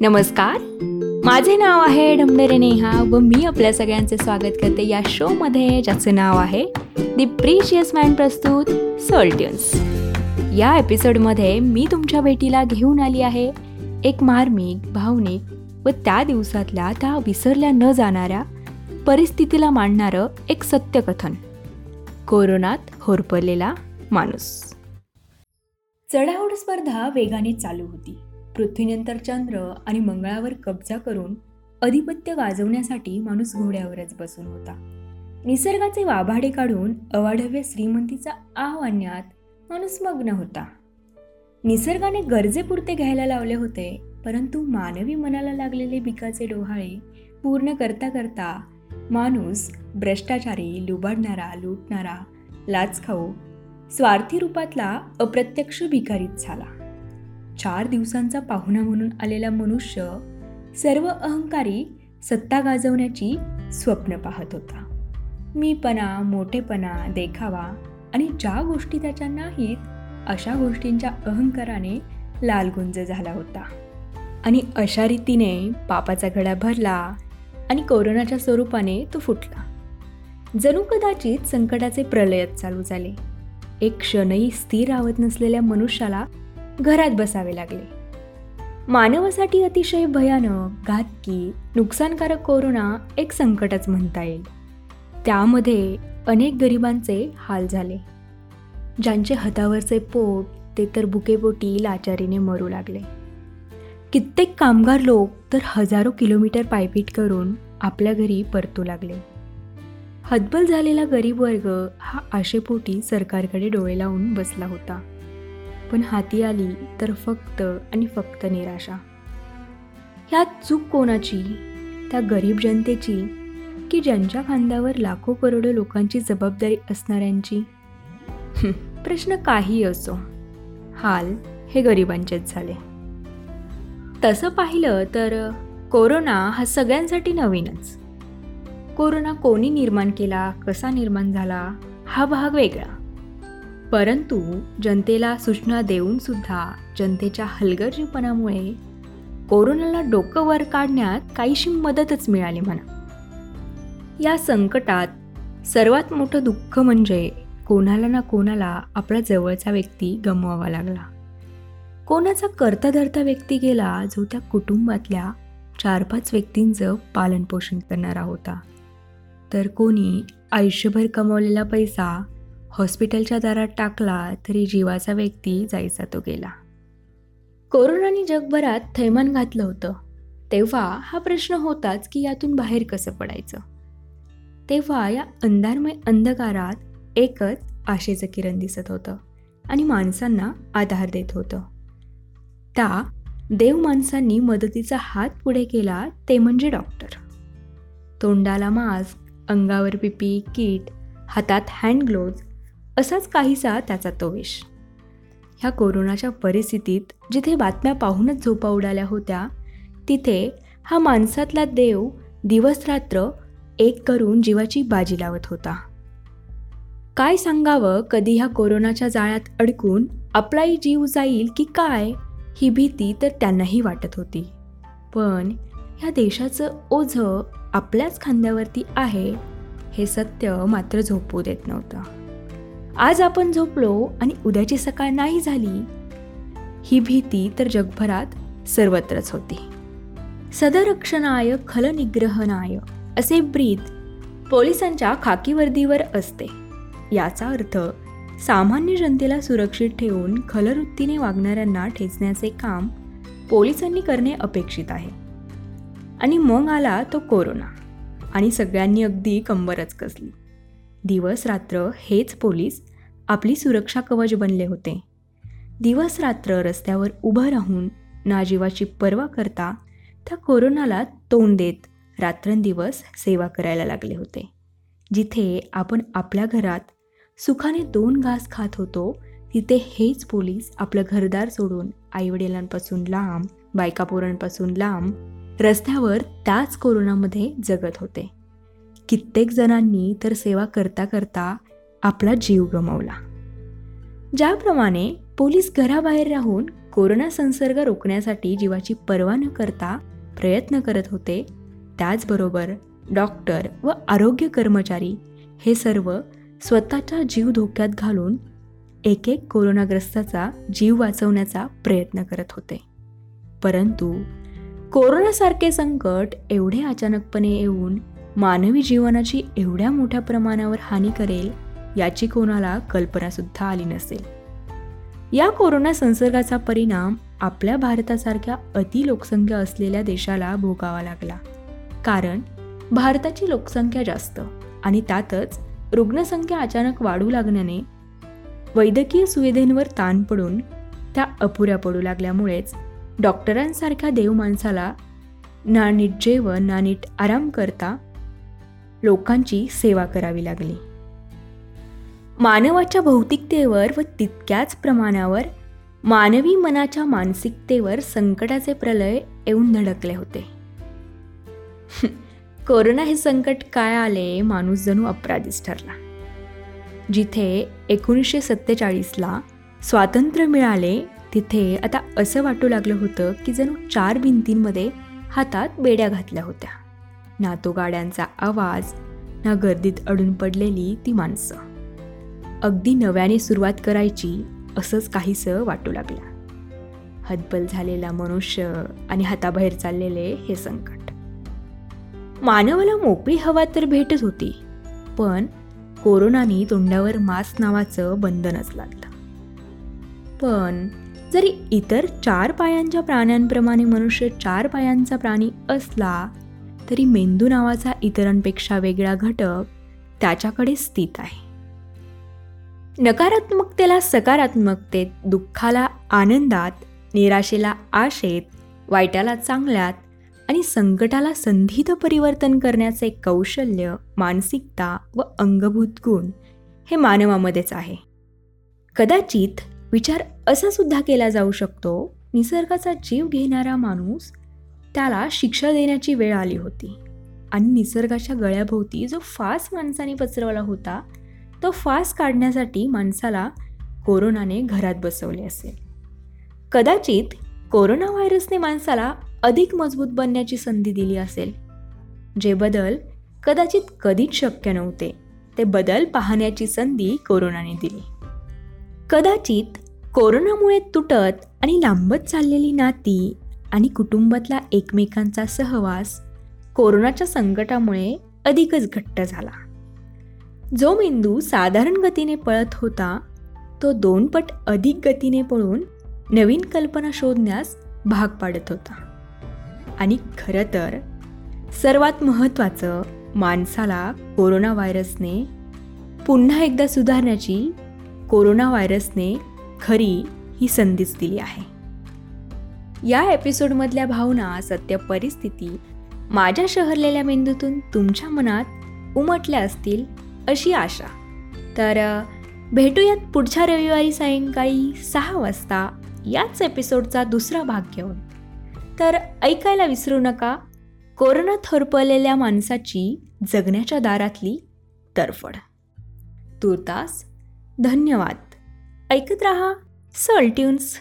नमस्कार. माझे नाव आहे ढमढरे नेहा व मी आपल्या सगळ्यांचे स्वागत करते या शोमध्ये ज्याचं नाव आहे दी प्रिशियस मॅन प्रस्तुत सोल्ट्युन्स या एपिसोडमध्ये मी तुमच्या भेटीला घेऊन आली आहे एक मार्मिक भावनिक व त्या दिवसातल्या त्या विसरल्या न जाणाऱ्या परिस्थितीला मांडणारं एक सत्यकथन. कोरोनात होरपळलेला माणूस. चढाओढ स्पर्धा वेगाने चालू होती. पृथ्वीनंतर चंद्र आणि मंगळावर कब्जा करून अधिपत्य गाजवण्यासाठी माणूस घोड्यावरच बसून होता. निसर्गाचे वाभाडे काढून अवाढव्य श्रीमंतीचा आव आणण्यात माणूस मग्न होता. निसर्गाने गरजेपुरते घ्यायला लावले होते परंतु मानवी मनाला लागलेले बिकाचे डोहाळे पूर्ण करता करता माणूस भ्रष्टाचारी लुबाडणारा लुटणारा लाचखाऊ स्वार्थी रूपातला अप्रत्यक्ष भिकारीच झाला. चार दिवसांचा पाहुणा म्हणून आलेला मनुष्य सर्व अहंकारी सत्ता गाजवण्याची स्वप्न पाहत होता. मीपणा मोठेपणा देखावा आणि ज्या गोष्टी त्याच्या नाहीत अशा गोष्टींच्या अहंकाराने लालगुंज झाला होता. आणि अशा रीतीने पापाचा घडा भरला आणि कोरोनाच्या स्वरूपाने तो फुटला. जणू कदाचित संकटाचे प्रलयच चालू झाले. एक क्षणही स्थिर राहत नसलेल्या मनुष्याला घरात बसावे लागले. मानवासाठी अतिशय भयानक घातकी नुकसानकारक कोरोना एक संकटच म्हणता येईल. त्यामध्ये अनेक गरिबांचे हाल झाले. ज्यांचे हातावरचे पोट ते तर बुकेपोटी लाचारीने मरू लागले. कित्येक कामगार लोक तर हजारो किलोमीटर पायपीट करून आपल्या घरी परतू लागले. हतबल झालेला गरीब वर्ग हा आशेपोटी सरकारकडे डोळे लावून बसला होता. पण हाती आली तर फक्त आणि फक्त निराशा. ह्यात चूक कोणाची? त्या गरीब जनतेची? की ज्यांच्या खांद्यावर लाखो करोडो लोकांची जबाबदारी असणाऱ्यांची? प्रश्न काही असो. हाल हे गरिबांचेच झाले. तसं पाहिलं तर कोरोना हा सगळ्यांसाठी नवीनच. कोरोना कोणी निर्माण केला कसा निर्माण झाला हा भाग वेगळा. परंतु जनतेला सूचना देऊन सुद्धा जनतेच्या हलगर्जीपणामुळे कोरोनाला डोकं वर काढण्यात काहीशी मदतच मिळाली म्हणा. या संकटात सर्वात मोठं दुःख म्हणजे कोणाला ना कोणाला आपला जवळचा व्यक्ती गमवावा लागला. कोणाचा करता धरता व्यक्ती गेला जो त्या कुटुंबातल्या चार पाच व्यक्तींचं पालनपोषण करणारा होता. तर कोणी आयुष्यभर कमवलेला पैसा हॉस्पिटलच्या दारात टाकला तरी जीवाचा व्यक्ती जायचा तो गेला. कोरोनाने जगभरात थैमान घातलं होतं. तेव्हा हा प्रश्न होताच की यातून बाहेर कसं पडायचं? तेव्हा या अंधारमय अंधकारात एकच आशेचं किरण दिसत होतं आणि माणसांना आधार देत होतं. त्या देव माणसांनी मदतीचा हात पुढे केला ते म्हणजे डॉक्टर. तोंडाला मास्क अंगावर पिपी किट हातात हँड ग्लोव्ज असाच काहीसा त्याचा तो विष. ह्या कोरोनाच्या परिस्थितीत जिथे बातम्या पाहूनच झोपा उडाल्या होत्या तिथे हा माणसातला देव दिवसरात्र एक करून जीवाची बाजी लावत होता. काय सांगावं कधी ह्या कोरोनाच्या जाळ्यात अडकून आपलाही जीव जाईल की काय ही भीती तर त्यांनाही वाटत होती. पण ह्या देशाचं ओझं आपल्याच खांद्यावरती आहे हे सत्य मात्र झोपू देत नव्हतं. आज आपण झोपलो आणि उद्याची सकाळ नाही झाली ही भीती तर जगभरात सर्वत्रच होती. सदरक्षणाय खलनिग्रहणाय असे ब्रीद पोलिसांच्या खाकी वर्दीवर असते. याचा अर्थ सामान्य जनतेला सुरक्षित ठेवून खलवृत्तीने वागणाऱ्यांना ठेचण्याचे काम पोलिसांनी करणे अपेक्षित आहे. आणि मग आला तो कोरोना आणि सगळ्यांनी अगदी कंबरच कसली. दिवस रात्र हेच पोलीस आपली सुरक्षा कवच बनले होते. दिवस रात्र रस्त्यावर उभं राहून ना जीवाची पर्वा करता त्या कोरोनाला तोंड देत रात्रंदिवस सेवा करायला लागले होते. जिथे आपण आपल्या घरात सुखाने दोन घास खात होतो तिथे हेच पोलीस आपलं घरदार सोडून आईवडिलांपासून लांब बायकापोरांपासून लांब रस्त्यावर त्याच कोरोनामध्ये जगत होते. कित्येक जणांनी तर सेवा करता करता आपला जीव गमावला. ज्याप्रमाणे पोलीस घराबाहेर राहून कोरोना संसर्ग रोखण्यासाठी जीवाची पर्वा न करता प्रयत्न करत होते त्याचबरोबर डॉक्टर व आरोग्य कर्मचारी हे सर्व स्वतःचा जीव धोक्यात घालून एक एक कोरोनाग्रस्ताचा जीव वाचवण्याचा प्रयत्न करत होते. परंतु कोरोनासारखे संकट एवढे अचानकपणे येऊन मानवी जीवनाची एवढ्या मोठ्या प्रमाणावर हानी करेल याची कोणाला कल्पनासुद्धा आली नसेल. या कोरोना संसर्गाचा परिणाम आपल्या भारतासारख्या अति लोकसंख्या असलेल्या देशाला भोगावा लागला. कारण भारताची लोकसंख्या जास्त आणि त्यातच रुग्णसंख्या अचानक वाढू लागण्याने वैद्यकीय सुविधेंवर ताण पडून त्या अपुऱ्या पडू लागल्यामुळेच डॉक्टरांसारख्या देव माणसाला ना नीट जेवण ना नीट आराम करता लोकांची सेवा करावी लागली. मानवाच्या भौतिकतेवर व तितक्याच प्रमाणावर मानवी मनाच्या मानसिकतेवर संकटाचे प्रलय येऊन धडकले होते. कोरोना हे संकट काय आले माणूस जणू अपराधीच ठरला. जिथे एकोणीसशे सत्तेचाळीसला स्वातंत्र्य मिळाले तिथे आता असं वाटू लागलं होतं की जणू चार भिंतींमध्ये हातात बेड्या घातल्या होत्या. ना तो गाड्यांचा आवाज. ना गर्दीत अडून पडलेली ती माणसं. अगदी नव्याने सुरुवात करायची असंच काहीसं वाटू लागलं. हतबल झालेला मनुष्य आणि हाताबाहेर चाललेले हे संकट. मानवाला मोकळी हवा तर भेटत होती पण कोरोनानी तोंडावर मास्क नावाचं बंधनच लागलं. पण जरी इतर चार पायांच्या प्राण्यांप्रमाणे मनुष्य चार पायांचा प्राणी असला तरी मेंदू नावाचा इतरांपेक्षा वेगळा घटक त्याच्याकडे स्थित आहे. नकारात्मकतेला सकारात्मकतेत दुःखाला आनंदात निराशेला आशेत वाईटाला चांगल्यात आणि संकटाला संधीत परिवर्तन करण्याचे कौशल्य मानसिकता व अंगभूत गुण हे मानवामध्येच आहे. कदाचित विचार असा सुद्धा केला जाऊ शकतो निसर्गाचा जीव घेणारा माणूस त्याला शिक्षा देण्याची वेळ आली होती. आणि निसर्गाच्या गळ्याभोवती जो फास माणसाने पसरवला होता तो फास काढण्यासाठी माणसाला कोरोनाने घरात बसवले असेल कदाचित कोरोना व्हायरसने माणसाला अधिक मजबूत बनण्याची संधी दिली असेल. जे बदल कदाचित कधीच शक्य नव्हते ते बदल पाहण्याची संधी कोरोनाने दिली. कदाचित कोरोनामुळे तुटत आणि लांबत चाललेली नाती आणि कुटुंबातला एकमेकांचा सहवास कोरोनाच्या संकटामुळे अधिकच घट्ट झाला. जो मेंदू साधारण गतीने पळत होता तो दोन पट अधिक गतीने पळून नवीन कल्पना शोधण्यास भाग पाडत होता. आणि खरं तर सर्वात महत्त्वाचं माणसाला कोरोना व्हायरसने पुन्हा एकदा सुधारण्याची कोरोना व्हायरसने खरी ही संधीच दिली आहे. या एपिसोडमधल्या भावना सत्य परिस्थिती माझ्या शहरलेल्या मेंदूतून तुमच्या मनात उमटल्या असतील अशी आशा. तर भेटूयात पुढच्या रविवारी सायंकाळी सहा वाजता याच एपिसोडचा दुसरा भाग घेऊन. तर ऐकायला विसरू नका कोरोना थरपलेल्या माणसाची जगण्याच्या दारातली तरफड तुर्तास धन्यवाद. ऐकत रहा सॉल्ट्यून्स